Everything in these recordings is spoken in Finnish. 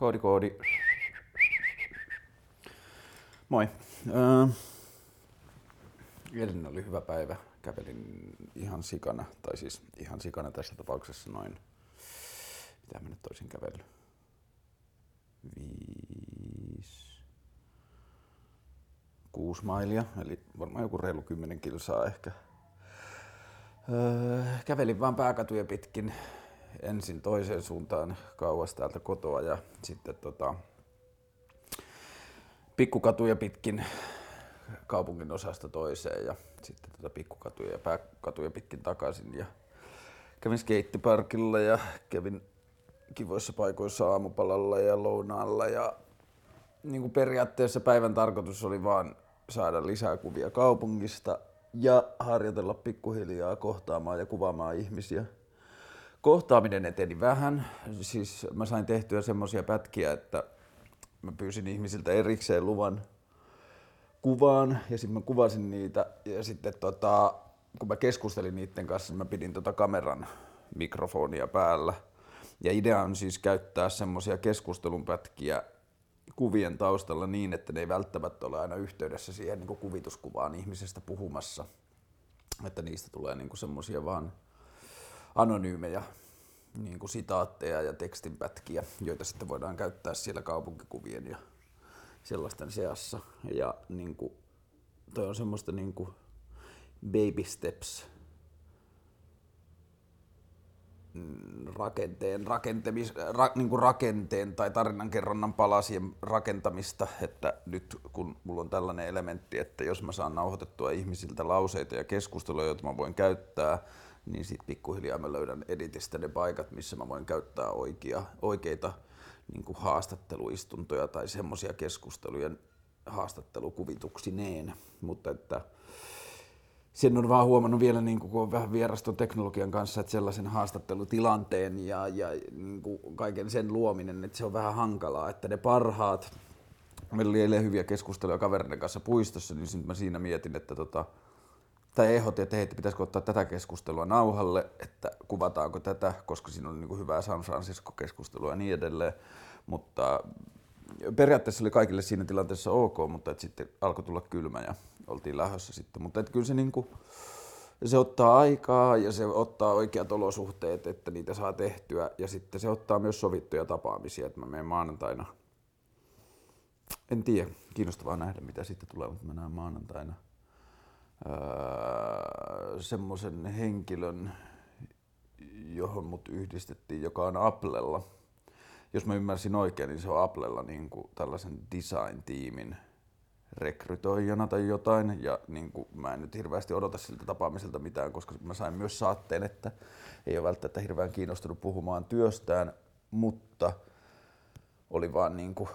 Koodi, koodi. Moi. Öö, eilen oli hyvä päivä. Kävelin ihan sikana, tai siis ihan sikana tässä tapauksessa noin, mitä mä nyt olisin kävellyt, viisi, kuusi mailia, eli varmaan joku reilu kymmenen kilsaa ehkä. Öö, kävelin vaan pääkatuja pitkin ensin toiseen suuntaan kauas täältä kotoa ja sitten tota, pikkukatuja pitkin kaupungin osasta toiseen ja sitten tota pikkukatuja ja pääkatuja pitkin takaisin ja kävin skeittiparkilla ja kävin kivoissa paikoissa aamupalalla ja lounaalla ja niin kuin periaatteessa päivän tarkoitus oli vaan saada lisää kuvia kaupungista ja harjoitella pikkuhiljaa kohtaamaan ja kuvaamaan ihmisiä. Kohtaaminen eteni vähän, siis mä sain tehtyä semmoisia pätkiä, että mä pyysin ihmisiltä erikseen luvan kuvaan ja sitten mä kuvasin niitä ja sitten tota, kun mä keskustelin niiden kanssa, niin mä pidin tota kameran mikrofonia päällä. Ja idea on siis käyttää semmoisia keskustelunpätkiä kuvien taustalla niin, että ne ei välttämättä ole aina yhteydessä siihen niin kuin kuvituskuvaan ihmisestä puhumassa. Että niistä tulee niin semmoisia vaan anonyymejä niin kuin sitaatteja ja tekstinpätkiä, joita sitten voidaan käyttää siellä kaupunkikuvien ja sellaisten seassa. Ja niin kuin, toi on semmoista niin kuin baby steps mm, rakenteen, rakentemis, ra, niin kuin rakenteen tai tarinankerronnan palasien rakentamista, että nyt kun mulla on tällainen elementti, että jos mä saan nauhoitettua ihmisiltä lauseita ja keskusteluja, joita mä voin käyttää, niin sitten pikkuhiljaa mä löydän editistä ne paikat, missä mä voin käyttää oikea, oikeita niin kuin haastatteluistuntoja tai semmoisia keskustelujen haastattelukuvituksineen, mutta että sen on vaan huomannut vielä, niin kun on vähän vierastun teknologian kanssa, että sellaisen haastattelutilanteen ja, ja niin kuin kaiken sen luominen, että se on vähän hankalaa, että ne parhaat, meillä oli eilen hyviä keskusteluja kaverinen kanssa puistossa, niin mä siinä mietin, että tota, tai ehdotin, että hei, pitäisikö ottaa tätä keskustelua nauhalle, että kuvataanko tätä, koska siinä on niin kuin hyvää San Francisco-keskustelua ja niin edelleen. Mutta periaatteessa oli kaikille siinä tilanteessa ok, mutta että sitten alkoi tulla kylmä ja oltiin lähdössä sitten. Mutta että kyllä se, niin kuin, se ottaa aikaa ja se ottaa oikeat olosuhteet, että niitä saa tehtyä. Ja sitten se ottaa myös sovittuja tapaamisia, että mä menen maanantaina. En tiedä, kiinnostavaa nähdä mitä sitten tulee, mutta mä näen maanantaina – Öö, semmoisen henkilön, johon mut yhdistettiin, joka on Applella. Jos mä ymmärsin oikein, niin se on Applella niin kuin tällaisen design-tiimin rekrytoijana tai jotain. Ja niin kuin, mä en nyt hirveästi odota siltä tapaamiselta mitään, koska mä sain myös saatteen, että ei ole välttämättä hirveän kiinnostunut puhumaan työstään, mutta oli vaan niin kuin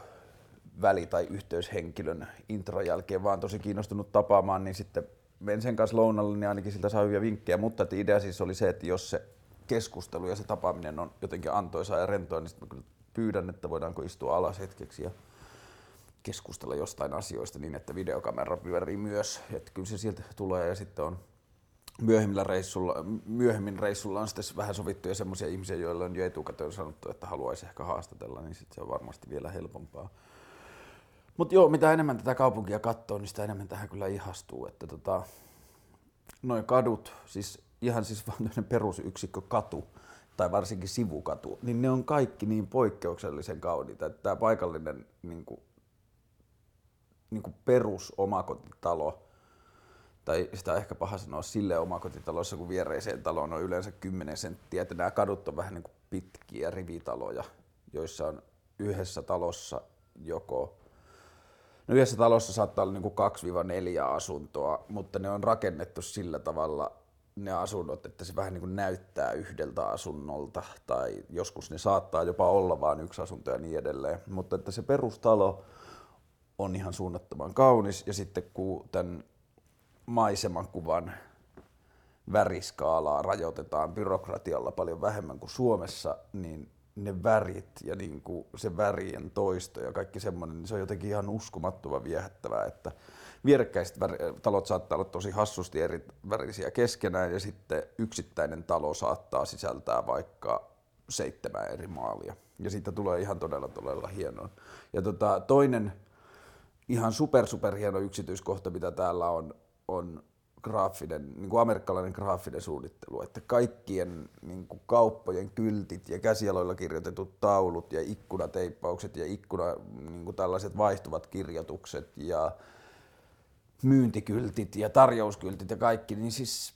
väli- tai yhteyshenkilön intron jälkeen vaan tosi kiinnostunut tapaamaan, niin sitten menen sen kanssa lounalle, niin ainakin siltä saa hyviä vinkkejä, mutta että idea siis oli se, että jos se keskustelu ja se tapaaminen on jotenkin antoisaa ja rentoa, niin sitten pyydän, että voidaanko istua alas hetkeksi ja keskustella jostain asioista niin, että videokamera pyörii myös. Että kyllä se sieltä tulee ja sitten on myöhemmillä reissulla, myöhemmin reissulla on sitten vähän sovittuja semmoisia ihmisiä, joilla on jo etukäteen sanottu, että haluaisi ehkä haastatella, niin sitten se on varmasti vielä helpompaa. Mutta joo, mitä enemmän tätä kaupunkia katsoo, niin sitä enemmän tähän kyllä ihastuu. Että tota, noin kadut, siis ihan siis vaan perusyksikkö katu, tai varsinkin sivukatu, niin ne on kaikki niin poikkeuksellisen kauniita, että tämä paikallinen niin kuin, niin kuin perusomakotitalo, tai sitä ehkä paha sanoa sille omakotitalossa, kun viereiseen taloon on yleensä 10 senttiä, että nämä kadut on vähän niin kuin pitkiä rivitaloja, joissa on yhdessä talossa joko No yhdessä talossa saattaa olla niin 2-4 asuntoa, mutta ne on rakennettu sillä tavalla ne asunnot, että se vähän niin kuin näyttää yhdeltä asunnolta tai joskus ne saattaa jopa olla vain yksi asunto ja niin edelleen. Mutta että se perustalo on ihan suunnattoman kaunis ja sitten kun tämän maisemankuvan väriskaalaa rajoitetaan byrokratialla paljon vähemmän kuin Suomessa, niin ne värit ja niin kuin se värien toisto ja kaikki semmoinen, niin se on jotenkin ihan uskomattoman viehättävää, että vierekkäiset talot saattaa olla tosi hassusti eri värisiä keskenään ja sitten yksittäinen talo saattaa sisältää vaikka seitsemän eri maalia. Ja siitä tulee ihan todella todella hienoa. Ja tota, toinen ihan super super hieno yksityiskohta, mitä täällä on, on graafinen, niin kuin amerikkalainen graafinen suunnittelu, että kaikkien niin kuin kauppojen kyltit ja käsialoilla kirjoitetut taulut ja ikkunateippaukset ja ikkuna, niin kuin tällaiset vaihtuvat kirjoitukset ja myyntikyltit ja tarjouskyltit ja kaikki, niin siis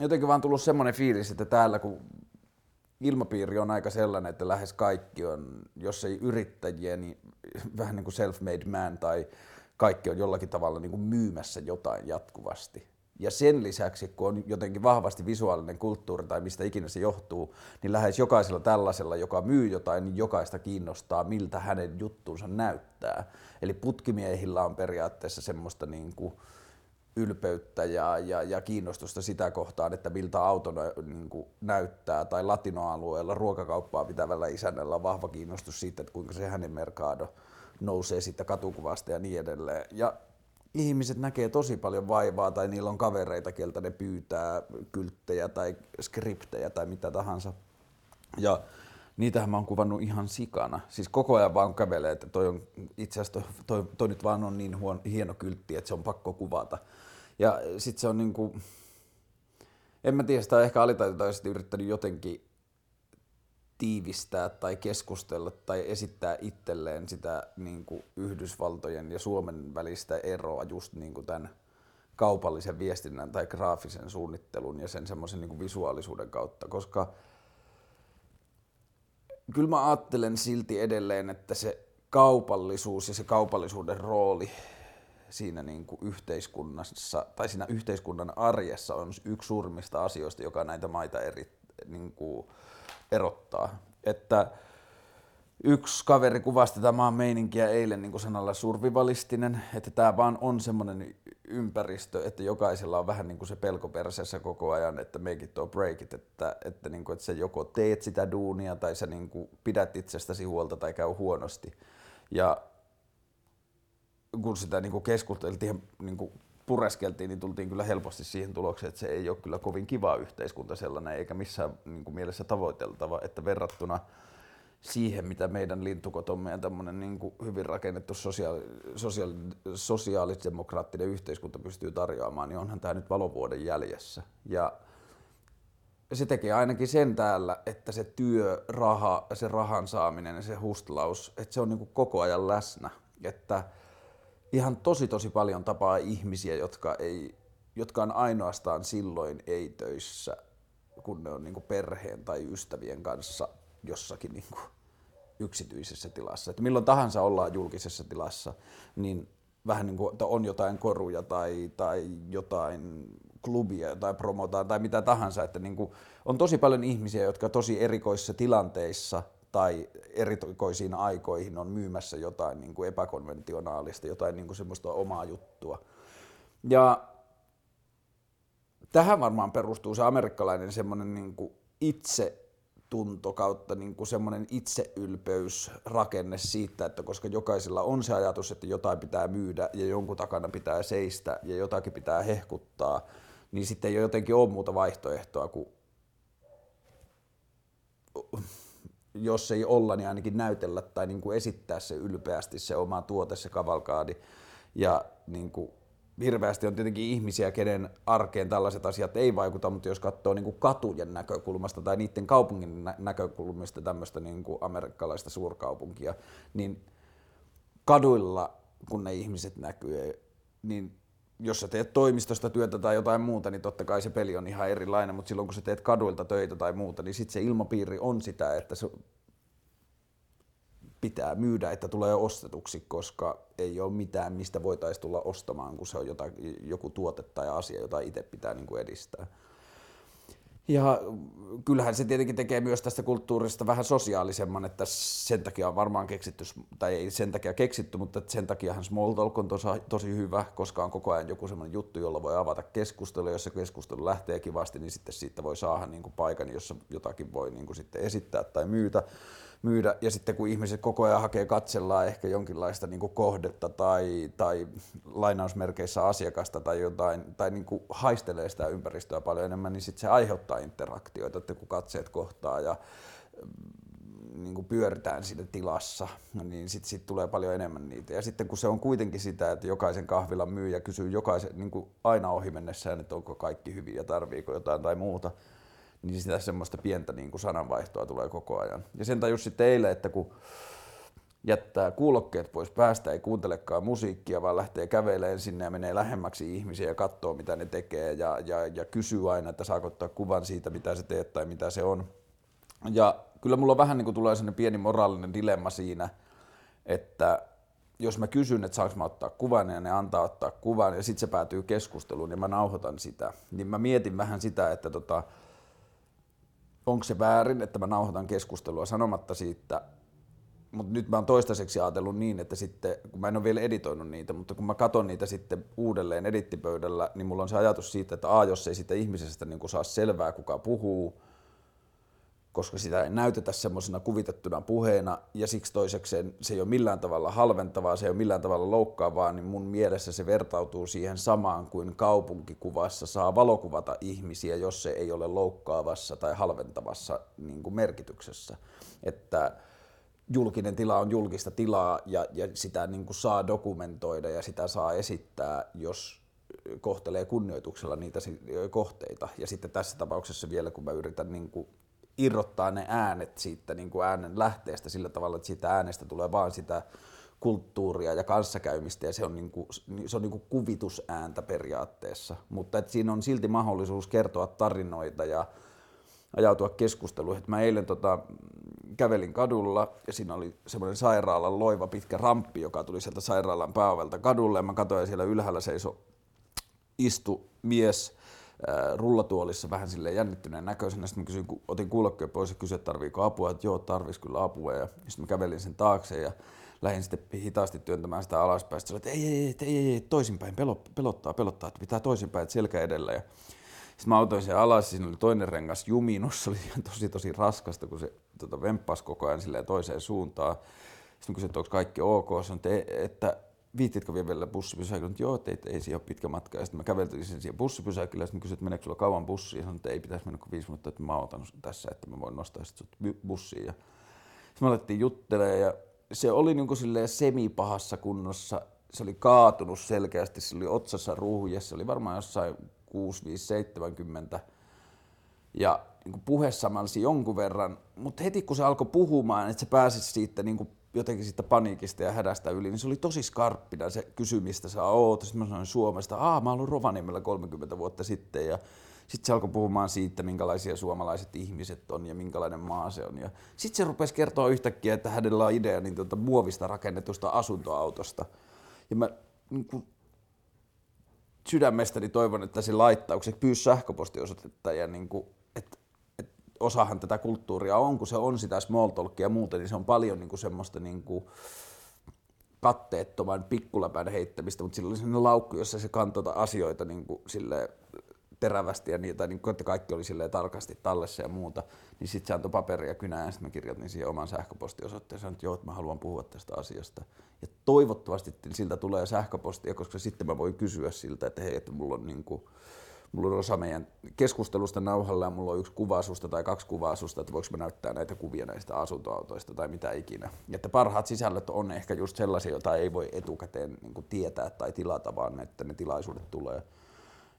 jotenkin vaan tullut semmoinen fiilis, että täällä kun ilmapiiri on aika sellainen, että lähes kaikki on, jos ei yrittäjiä, niin vähän niin kuin self-made man tai kaikki on jollakin tavalla niin kuin myymässä jotain jatkuvasti. Ja sen lisäksi, kun on jotenkin vahvasti visuaalinen kulttuuri tai mistä ikinä se johtuu, niin lähes jokaisella tällaisella, joka myy jotain, niin jokaista kiinnostaa, miltä hänen juttuunsa näyttää. Eli putkimiehillä on periaatteessa semmoista niin kuin ylpeyttä ja, ja, ja kiinnostusta sitä kohtaan, että miltä auto niin kuin näyttää, tai latinoalueella ruokakauppaa pitävällä isännällä on vahva kiinnostus siitä, että kuinka se hänen merkado nousee siitä katukuvasta ja niin edelleen. Ja ihmiset näkee tosi paljon vaivaa tai niillä on kavereita, keltä ne pyytää kylttejä tai skriptejä tai mitä tahansa. Ja niitähän mä oon kuvannut ihan sikana. Siis koko ajan vaan kävelee, että toi on itse asiassa toi, toi, toi nyt vaan on niin huono, hieno kyltti, että se on pakko kuvata. Ja sit se on niinku, en mä tiedä, sitä on ehkä alitaitoisesti yrittänyt jotenkin tiivistää tai keskustella tai esittää itselleen sitä niin kuin Yhdysvaltojen ja Suomen välistä eroa just niin kuin tämän kaupallisen viestinnän tai graafisen suunnittelun ja sen semmoisen niin visuaalisuuden kautta, koska kyllä mä ajattelen silti edelleen, että se kaupallisuus ja se kaupallisuuden rooli siinä niin kuin yhteiskunnassa tai siinä yhteiskunnan arjessa on yksi suurimmista asioista, joka näitä maita eri, niin kuin erottaa. Että yksi kaveri kuvasi tätä maan meininkiä eilen niin kuin sanalla survivalistinen, että tämä vaan on semmoinen ympäristö, että jokaisella on vähän niin kuin se pelko perseessä koko ajan, että make it or break it, että, että, niin kuin, että sä joko teet sitä duunia tai sä niin kuin pidät itsestäsi huolta tai käy huonosti. Ja kun sitä niin kuin keskusteltiin, niin kuin pureskeltiin, niin tultiin kyllä helposti siihen tulokseen, että se ei ole kyllä kovin kiva yhteiskunta sellainen, eikä missään niin kuin mielessä tavoiteltava, että verrattuna siihen, mitä meidän lintukotomme ja tämmöinen niin kuin hyvin rakennettu sosiaali, sosiaali, sosiaalidemokraattinen yhteiskunta pystyy tarjoamaan, niin onhan tämä nyt valovuoden jäljessä. Ja se tekee ainakin sen täällä, että se työ, raha, se rahan saaminen ja se hustlaus, että se on niin kuin koko ajan läsnä. Että ihan tosi tosi paljon tapaa ihmisiä, jotka, ei, jotka on ainoastaan silloin ei-töissä, kun ne on niin kuin perheen tai ystävien kanssa jossakin niin kuin yksityisessä tilassa. Että milloin tahansa ollaan julkisessa tilassa, niin vähän niin kuin, että on jotain koruja tai, tai jotain klubia tai promotaan tai mitä tahansa. Että niin kuin, on tosi paljon ihmisiä, jotka tosi erikoisissa tilanteissa tai erikoisiin aikoihin on myymässä jotain niin kuin epäkonventionaalista, jotain niin kuin semmoista omaa juttua. Ja tähän varmaan perustuu se amerikkalainen semmoinen niin kuin itsetunto kautta niin kuin semmoinen itseylpeysrakenne siitä, että koska jokaisella on se ajatus, että jotain pitää myydä ja jonkun takana pitää seistä ja jotakin pitää hehkuttaa, niin sitten ei jotenkin ole muuta vaihtoehtoa kuin jos ei olla, niin ainakin näytellä tai niin kuin esittää se ylpeästi, se oma tuote, se kavalkaadi. Ja niin kuin, hirveästi on tietenkin ihmisiä, kenen arkeen tällaiset asiat ei vaikuta, mutta jos katsoo niin kuin katujen näkökulmasta tai niiden kaupungin näkökulmista tämmöistä niin kuin amerikkalaista suurkaupunkia, niin kaduilla, kun ne ihmiset näkyy, niin jos sä teet toimistosta työtä tai jotain muuta, niin totta kai se peli on ihan erilainen, mutta silloin kun sä teet kaduilta töitä tai muuta, niin sitten se ilmapiiri on sitä, että se pitää myydä, että tulee ostetuksi, koska ei ole mitään, mistä voitaisiin tulla ostamaan, kun se on jotain, joku tuote tai asia, jota itse pitää niin kuin edistää. Ja kyllähän se tietenkin tekee myös tästä kulttuurista vähän sosiaalisemman, että sen takia on varmaan keksitty, tai ei sen takia keksitty, mutta sen takiahan small talk on tosi, tosi hyvä, koska on koko ajan joku semmoinen juttu, jolla voi avata keskustelua, jos se keskustelu lähtee kivasti, niin sitten siitä voi saada niin kuin paikan, jossa jotakin voi niin kuin sitten esittää tai myytä myydä. Ja sitten kun ihmiset koko ajan hakee katsellaan ehkä jonkinlaista niin kuin kohdetta tai, tai lainausmerkeissä asiakasta tai jotain, tai niin kuin haistelee sitä ympäristöä paljon enemmän, niin sitten se aiheuttaa interaktioita, että kun katseet kohtaa ja mm, niin kuin pyöritään siinä tilassa, niin sitten sit tulee paljon enemmän niitä. Ja sitten kun se on kuitenkin sitä, että jokaisen kahvilan myyjä kysyy jokaisen, niin kuin aina ohi mennessään, että onko kaikki hyvin ja tarviiko jotain tai muuta, niin sitä semmoista pientä niin kuin sananvaihtoa tulee koko ajan. Ja sen tajus sitten eilen, että kun jättää kuulokkeet pois päästä, ei kuuntelekaan musiikkia, vaan lähtee kävelemään sinne ja menee lähemmäksi ihmisiä ja katsoo, mitä ne tekee ja, ja, ja kysyy aina, että saako ottaa kuvan siitä, mitä se teet tai mitä se on. Ja kyllä mulla vähän niin kuin tulee sellainen pieni moraalinen dilemma siinä, että jos mä kysyn, että saanko mä ottaa kuvan ja ne antaa ottaa kuvan ja sitten se päätyy keskusteluun ja mä nauhoitan sitä, niin mä mietin vähän sitä, että tota, onko se väärin, että mä nauhoitan keskustelua sanomatta siitä, mutta nyt mä oon toistaiseksi ajatellut niin, että sitten, kun mä en ole vielä editoinut niitä, mutta kun mä katson niitä sitten uudelleen edittipöydällä, niin mulla on se ajatus siitä, että a, jos ei sitä ihmisestä niin saa selvää, kuka puhuu, koska sitä ei näytetä semmoisena kuvitettuna puheena, ja siksi toisekseen se ei ole millään tavalla halventavaa, se ei ole millään tavalla loukkaavaa, niin mun mielessä se vertautuu siihen samaan kuin kaupunkikuvassa saa valokuvata ihmisiä, jos se ei ole loukkaavassa tai halventavassa niin kuin merkityksessä. Että julkinen tila on julkista tilaa ja, ja sitä niin kuin saa dokumentoida ja sitä saa esittää, jos kohtelee kunnioituksella niitä kohteita. Ja sitten tässä tapauksessa vielä, kun mä yritän niin kuin irrottaa ne äänet siitä niin kuin äänen lähteestä sillä tavalla, että siitä äänestä tulee vaan sitä kulttuuria ja kanssakäymistä ja se on, niin kuin, se on niin kuin kuvitusääntä periaatteessa, mutta että siinä on silti mahdollisuus kertoa tarinoita ja ajautua keskusteluun. Että mä eilen tota, kävelin kadulla ja siinä oli semmoinen sairaalan loiva pitkä ramppi, joka tuli sieltä sairaalan pääovelta kadulle ja mä katsoin siellä ylhäällä seiso istu mies rullatuolissa vähän sille jännittyneen näköisenä. Sitten mä kysyin, otin kuulokkeen pois ja kysyin, että tarviiko apua, että joo, tarvis kyllä apua. Ja sitten mä kävelin sen taakse ja lähdin sitten hitaasti työntämään sitä alaspäin. Sitten että ei, ei, ei, ei, ei, toisinpäin, pelottaa, pelottaa, että pitää toisinpäin, että selkä edellä. Ja sitten mä autoin sen alas, siinä oli toinen rengas juminut, se oli tosi tosi raskasta, kun se tota, vemppasi koko ajan toiseen suuntaan. Sitten mä kysyin, että onko kaikki ok, sanoin, että, että viititkö vielä bussipysäkille? Että joo, että ei, siinä ole pitkä matka. Ja sitten mä käveltiin sen siihen bussipysäkille ja sitten kysyin, että meneekö sulla kauan bussiin? Ja sanoin, että ei pitäisi mennä kuin viisi minuuttia, että mä otan tässä, että mä voin nostaa sitten sut bussiin. Ja sitten me alettiin juttelemaan ja se oli niin kuin semipahassa kunnossa. Se oli kaatunut selkeästi, se oli otsassa ruuhje, se oli varmaan jossain 6, 5, 70. Ja niin kuin puhesamalsi jonkun verran, mutta heti kun se alkoi puhumaan, että se pääsi siitä niin kuin jotenkin siitä paniikista ja hädästä yli, niin se oli tosi skarppina se kysymistä sä oot. Sitten mä sanoin Suomesta, aa mä oon Rovaniemellä 30 vuotta sitten ja sitten se alkoi puhumaan siitä, minkälaisia suomalaiset ihmiset on ja minkälainen maa se on. Ja sitten se rupesi kertoa yhtäkkiä, että hänellä on idea niin tuota muovista rakennetusta asuntoautosta. Ja mä niin kuin, sydämestäni toivon, että se laittaa, kun se pyysi sähköpostiosoitetta ja niin kuin, osahan tätä kulttuuria on, kun se on sitä small talkia ja muuta, niin se on paljon niin kuin semmoista niin kuin katteettoman pikkuläpän heittämistä, mutta sillä oli sellainen laukku, jossa se kantoi asioita niin kuin silleen, terävästi ja niitä, niin että kaikki oli silleen tarkasti tallessa ja muuta, niin sitten se antoi paperia kynään ja sitten mä kirjoitin siihen oman sähköpostiosoitteen että joo, että mä haluan puhua tästä asiasta. Ja toivottavasti siltä tulee sähköpostia, koska sitten mä voin kysyä siltä, että hei, että mulla on niin kuin, mulla on osa meidän keskustelusta nauhalla ja mulla on yksi kuva tai kaksi kuvaa että voiko mä näyttää näitä kuvia näistä asuntoautoista tai mitä ikinä. Ja että parhaat sisällöt on ehkä just sellaisia, joita ei voi etukäteen niin tietää tai tilata, vaan että ne tilaisuudet tulee.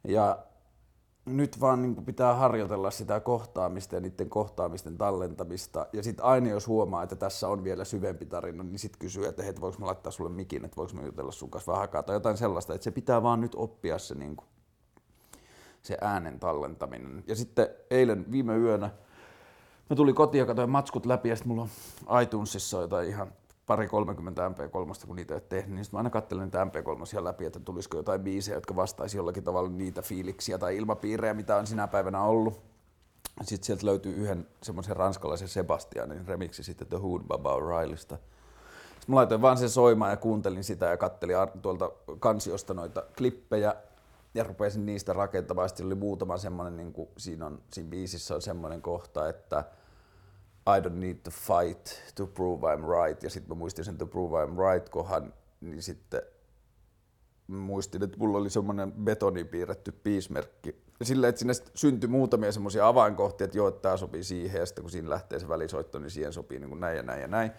Ja nyt vaan niin pitää harjoitella sitä kohtaamista ja niiden kohtaamisten tallentamista. Ja sitten aina jos huomaa, että tässä on vielä syvempi tarina, niin sitten kysyy, että hei, voiko mä laittaa sulle mikin, että voiko mä jutella sun kanssa vähän tai jotain sellaista. Että se pitää vaan nyt oppia se, niin kuin, se äänen tallentaminen. Ja sitten eilen viime yönä mä tulin kotiin ja katsoin matskut läpi ja sitten mulla on iTunesissa jotain ihan pari 30 MP3, kun niitä ei tehnyt, niin sitten mä aina katselen niitä MP3 läpi, että tulisiko jotain biisejä, jotka vastaisi jollakin tavalla niitä fiiliksiä tai ilmapiirejä, mitä on sinä päivänä ollut. Sitten sieltä löytyy yhden semmoisen ranskalaisen Sebastianin remiksi sitten The Hood Baba O'Reillysta. Sitten mä laitoin vaan sen soimaan ja kuuntelin sitä ja kattelin tuolta kansiosta noita klippejä ja rupesin niistä rakentamaan. Sitten oli muutama semmoinen, niin kuin siinä, on, siinä biisissä on semmoinen kohta, että – I don't need to fight to prove I'm right, ja sitten mä muistin sen to prove I'm right kohan, niin sitten muistin, että mulla oli semmoinen betoniin piirretty piismerkki. Sillä, että sinne syntyi muutamia semmoisia avainkohtia, että joo, että tämä sopii siihen, ja sitten kun siinä lähtee se välisoitto, niin siihen sopii niin kuin näin ja näin ja näin.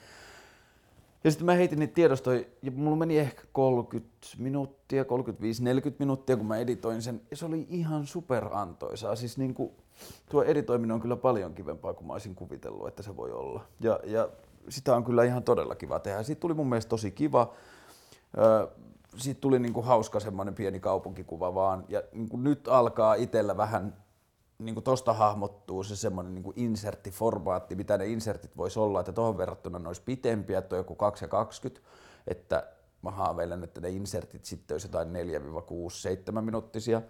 Ja sitten mä heitin niitä tiedostoja, ja mulla meni ehkä 30 minuuttia, 35-40 minuuttia, kun mä editoin sen, ja se oli ihan superantoisaa. Siis niin kuin, tuo editoiminen on kyllä paljon kivempaa kuin mä olisin kuvitellut, että se voi olla. Ja, ja sitä on kyllä ihan todella kiva tehdä. Siitä tuli mun mielestä tosi kiva. Siitä tuli niin kuin hauska semmoinen pieni kaupunkikuva vaan. Ja niin kuin nyt alkaa itsellä vähän niin kuin tosta hahmottuu se semmoinen niin inserttiformaatti, mitä ne insertit voisi olla, että tuohon verrattuna ne olisi pitempiä, että on joku 2 ja 20, että mä haaveilen, että ne insertit sitten olisi jotain 4-6-7 minuuttisia.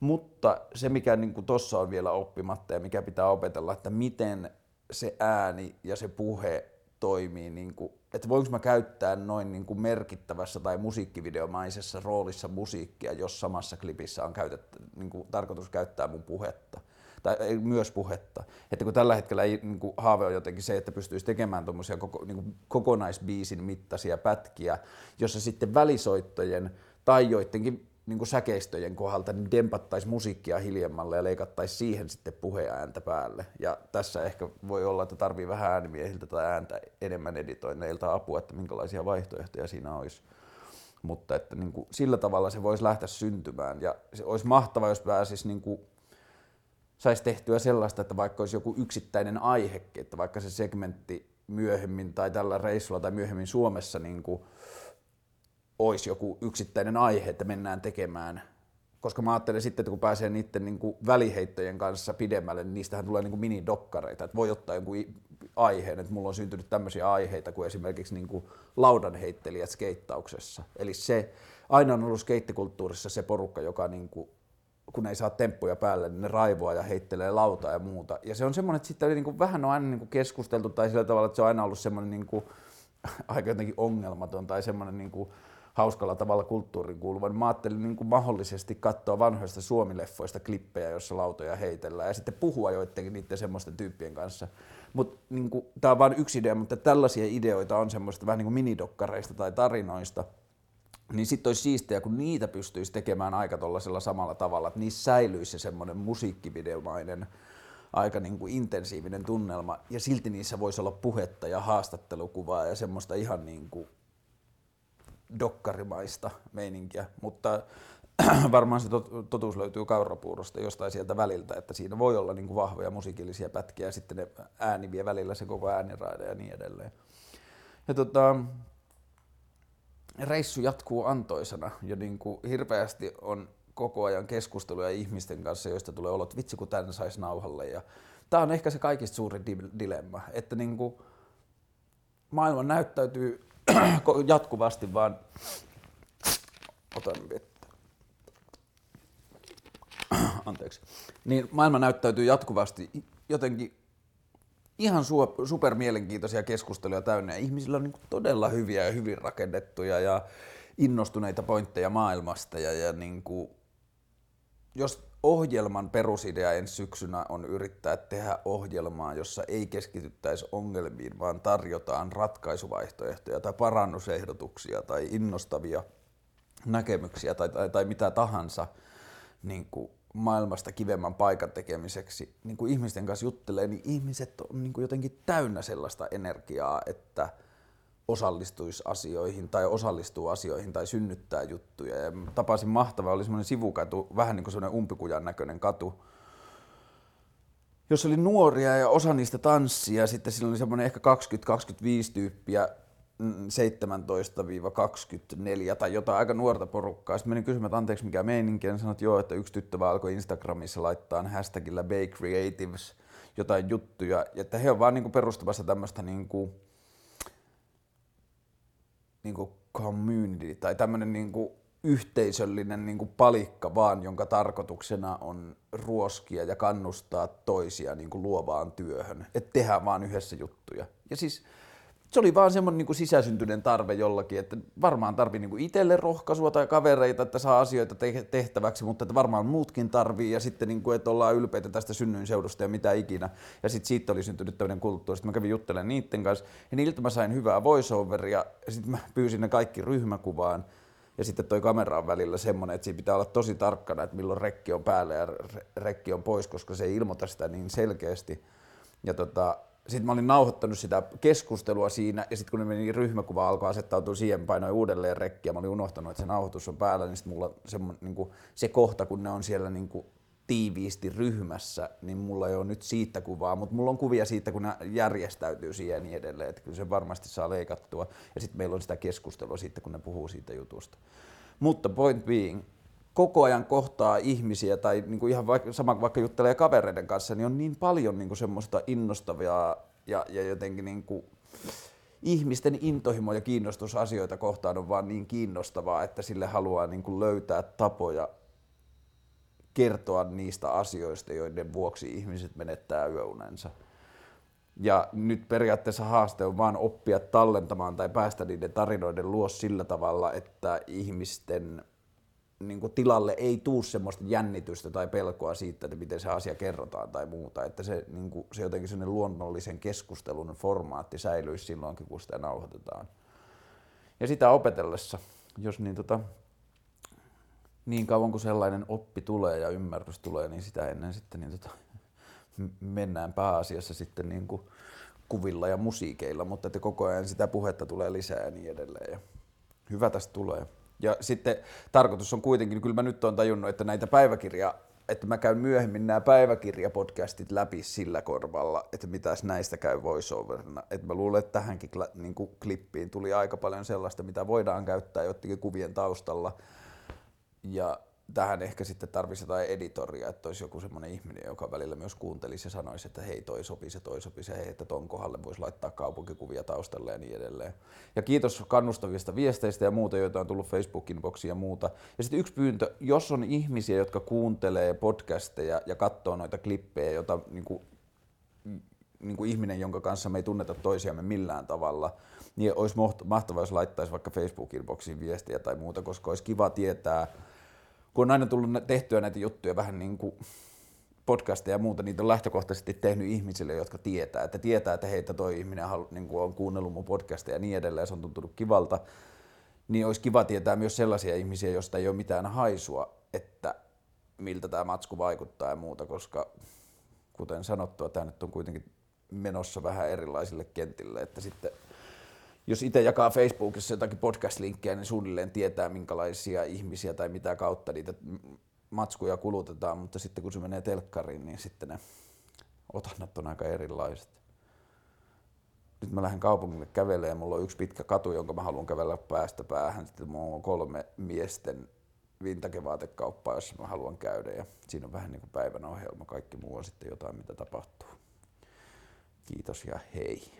Mutta se, mikä niin tuossa on vielä oppimatta ja mikä pitää opetella, että miten se ääni ja se puhe toimii, niin kuin, että voinko mä käyttää noin niin kuin merkittävässä tai musiikkivideomaisessa roolissa musiikkia, jos samassa klipissä on käytetty, niin kuin, tarkoitus käyttää mun puhetta tai myös puhetta. Että kun tällä hetkellä ei, niin kuin, haave on jotenkin se, että pystyisi tekemään tuommoisia koko, niin kuin, kokonaisbiisin mittaisia pätkiä, jossa sitten välisoittojen tai joidenkin niin kuin säkeistöjen kohdalta niin dempattaisi musiikkia hiljemmalle ja leikattaisi siihen sitten puheääntä päälle. Ja tässä ehkä voi olla, että tarvii vähän äänimiehiltä tai ääntä enemmän editoinneilta apua, että minkälaisia vaihtoehtoja siinä olisi. Mutta että niin kuin, sillä tavalla se voisi lähteä syntymään ja se olisi mahtava, jos pääsisi niin kuin, saisi tehtyä sellaista, että vaikka olisi joku yksittäinen aihe, että vaikka se segmentti myöhemmin tai tällä reissulla tai myöhemmin Suomessa niin kuin, olisi joku yksittäinen aihe, että mennään tekemään. Koska mä ajattelen sitten, että kun pääsee niiden niin kuin väliheittojen kanssa pidemmälle, niin niistähän tulee niin kuin minidokkareita. Että voi ottaa jonkun aiheen, että mulla on syntynyt tämmöisiä aiheita kuin esimerkiksi niin kuin laudanheittelijät skeittauksessa. Eli se, aina on ollut skeittikulttuurissa se porukka, joka niin kuin, kun ei saa temppuja päälle, niin ne raivoa ja heittelee lautaa ja muuta. Ja se on semmoinen, että sitten niin vähän on aina niin kuin keskusteltu tai sillä tavalla, että se on aina ollut semmoinen niin kuin, aika jotenkin ongelmaton tai semmoinen niin kuin, hauskalla tavalla kulttuuriin kuuluva, mä ajattelin niin kuin mahdollisesti katsoa vanhoista suomileffoista klippejä, joissa lautoja heitellään ja sitten puhua joidenkin niiden semmoisten tyyppien kanssa. Mutta niin tämä on vain yksi idea, mutta tällaisia ideoita on semmoista vähän niin kuin minidokkareista tai tarinoista, niin sitten olisi siistiä, kun niitä pystyisi tekemään aika tuollaisella samalla tavalla, että niissä säilyisi se semmoinen musiikkivideomainen aika niin kuin intensiivinen tunnelma, ja silti niissä voisi olla puhetta ja haastattelukuvaa ja semmoista ihan niin kuin dokkarimaista meininkiä, mutta varmaan se totuus löytyy kaurapuurosta jostain sieltä väliltä, että siinä voi olla niin kuin vahvoja musiikillisia pätkiä ja sitten ne ääni vie välillä se koko ääniraide ja niin edelleen. Ja tota, reissu jatkuu antoisana ja niin kuin hirveästi on koko ajan keskusteluja ihmisten kanssa, joista tulee olot, vitsi kun tämän saisi nauhalle. Ja tämä on ehkä se kaikista suurin dilemma, että niin kuin maailma näyttäytyy jatkuvasti vaan otan vettä. Anteeksi. Niin maailma näyttäytyy jatkuvasti jotenkin ihan super mielenkiintoisia keskusteluja täynnä. Ihmisillä on niin todella hyviä ja hyvin rakennettuja ja innostuneita pointteja maailmasta. Ja, ja niin kuin, jos ohjelman perusidea ensi syksynä on yrittää tehdä ohjelmaa, jossa ei keskityttäisi ongelmiin, vaan tarjotaan ratkaisuvaihtoehtoja tai parannusehdotuksia tai innostavia näkemyksiä tai, tai, tai mitä tahansa niin kuin maailmasta kivemmän paikan tekemiseksi. Niin kuin ihmisten kanssa juttelee, niin ihmiset on niin kuin jotenkin täynnä sellaista energiaa, että – osallistuisi asioihin tai osallistuu asioihin tai synnyttää juttuja. Ja tapasin mahtavaa, oli semmoinen sivukatu, vähän niin kuin semmoinen umpikujan näköinen katu, jossa oli nuoria ja osa niistä tanssia sitten sillä oli semmoinen ehkä 20-25 tyyppiä 17-24 mm, tai jotain aika nuorta porukkaa. Sitten menin kysymään, että anteeksi mikä meininki, ja sanoin, että joo, että yksi tyttö vaan alkoi Instagramissa laittaa hashtagillä Bay Creatives jotain juttuja, ja että he on vaan niin perustamassa tämmöistä niin kuin, niin kuin community tai tämmöinen niin kuin yhteisöllinen niin kuin palikka vaan, jonka tarkoituksena on ruoskia ja kannustaa toisia niin kuin luovaan työhön. Että tehdään vaan yhdessä juttuja. Ja siis se oli vaan semmoinen niin sisäsyntyinen tarve jollakin, että varmaan tarvii niin itselle rohkaisua tai kavereita, että saa asioita tehtäväksi, mutta että varmaan muutkin tarvii ja sitten niin kuin, että ollaan ylpeitä tästä synnyinseudusta ja mitä ikinä. Ja sitten siitä oli syntynyt tämmöinen kulttuuri. Sitten mä kävin juttelemaan niiden kanssa ja niiltä mä sain hyvää voiceoveria ja sitten mä pyysin ne kaikki ryhmäkuvaan Ja sitten toi kamera on välillä semmoinen, että siinä pitää olla tosi tarkkana, että milloin rekki on päällä ja rekki on pois, koska se ei ilmoita sitä niin selkeästi. Ja tota, sitten mä olin nauhoittanut sitä keskustelua siinä, ja sitten kun ne meni ryhmäkuva alkoi asettautua siihen, painoin uudelleen rekkiä, mä olin unohtanut, että se nauhoitus on päällä, niin sitten mulla se, niin kuin, se kohta, kun ne on siellä niin kuin, tiiviisti ryhmässä, niin mulla ei ole nyt siitä kuvaa, mutta mulla on kuvia siitä, kun ne järjestäytyy siihen ja niin edelleen, että kyllä se varmasti saa leikattua. Ja sitten meillä on sitä keskustelua siitä, kun ne puhuu siitä jutusta. Mutta point being, koko ajan kohtaa ihmisiä tai niin kuin ihan vaikka, sama vaikka juttelee kavereiden kanssa, niin on niin paljon niin kuin semmoista innostavia ja, ja jotenkin niin kuin, ihmisten intohimo ja kiinnostus asioita kohtaan on vaan niin kiinnostavaa, että sille haluaa niin kuin löytää tapoja kertoa niistä asioista, joiden vuoksi ihmiset menettää yöunensa. Ja nyt periaatteessa haaste on vaan oppia tallentamaan tai päästä niiden tarinoiden luo sillä tavalla, että ihmisten niin kuin tilalle ei tuu semmoista jännitystä tai pelkoa siitä, että miten se asia kerrotaan tai muuta. Että se, niin kuin, se jotenkin sellainen luonnollisen keskustelun formaatti säilyisi silloinkin, kun sitä nauhoitetaan. Ja sitä opetellessa, jos niin tota, niin kauan kuin sellainen oppi tulee ja ymmärrys tulee, niin sitä ennen sitten niin tota, mennään pääasiassa sitten niin kuin kuvilla ja musiikeilla, mutta että koko ajan sitä puhetta tulee lisää ja niin edelleen. Ja hyvä tästä tulee. Ja sitten tarkoitus on kuitenkin, kyllä mä nyt olen tajunnut, että näitä päiväkirja, että mä käyn myöhemmin nämä päiväkirjapodcastit läpi sillä korvalla, että mitäs näistä käy voiceoverina. Että mä luulen, että tähänkin niin kuin klippiin tuli aika paljon sellaista, mitä voidaan käyttää jotkin kuvien taustalla – ja tähän ehkä sitten tarvisi jotain editoria, että olisi joku semmoinen ihminen, joka välillä myös kuuntelisi ja sanoisi, että hei toi sopii se, toi sopii se, hei, että ton kohdalle voisi laittaa kaupunkikuvia taustalle ja niin edelleen. Ja kiitos kannustavista viesteistä ja muuta, joita on tullut Facebookin boksiin ja muuta. Ja sitten yksi pyyntö, jos on ihmisiä, jotka kuuntelee podcasteja ja katsoo noita klippejä, joita niin kuin, niin kuin ihminen, jonka kanssa me ei tunneta toisiamme millään tavalla, niin olisi mahtavaa, jos laittaisi vaikka Facebookin boksiin viestiä tai muuta, koska olisi kiva tietää, kun on aina tullut tehtyä näitä juttuja vähän niin kuin podcasteja ja muuta, niitä on lähtökohtaisesti tehnyt ihmisille, jotka tietää, että tietää, että heitä toi ihminen niin kuin on kuunnellut mun podcasteja ja niin edelleen, se on tuntunut kivalta, niin olisi kiva tietää myös sellaisia ihmisiä, joista ei ole mitään haisua, että miltä tämä matsku vaikuttaa ja muuta, koska kuten sanottua, tämä nyt on kuitenkin menossa vähän erilaisille kentille, että sitten jos itse jakaa Facebookissa jotakin podcast-linkkejä, niin suunnilleen tietää, minkälaisia ihmisiä tai mitä kautta niitä matskuja kulutetaan, mutta sitten kun se menee telkkariin, niin sitten ne otannat on aika erilaiset. Nyt mä lähden kaupungille kävelemään mulla on yksi pitkä katu, jonka mä haluan kävellä päästä päähän. Sitten mulla on kolme miesten vintakevaatekauppaa, jossa mä haluan käydä ja siinä on vähän niin kuin päivän ohjelma. Kaikki muu on sitten jotain, mitä tapahtuu. Kiitos ja hei.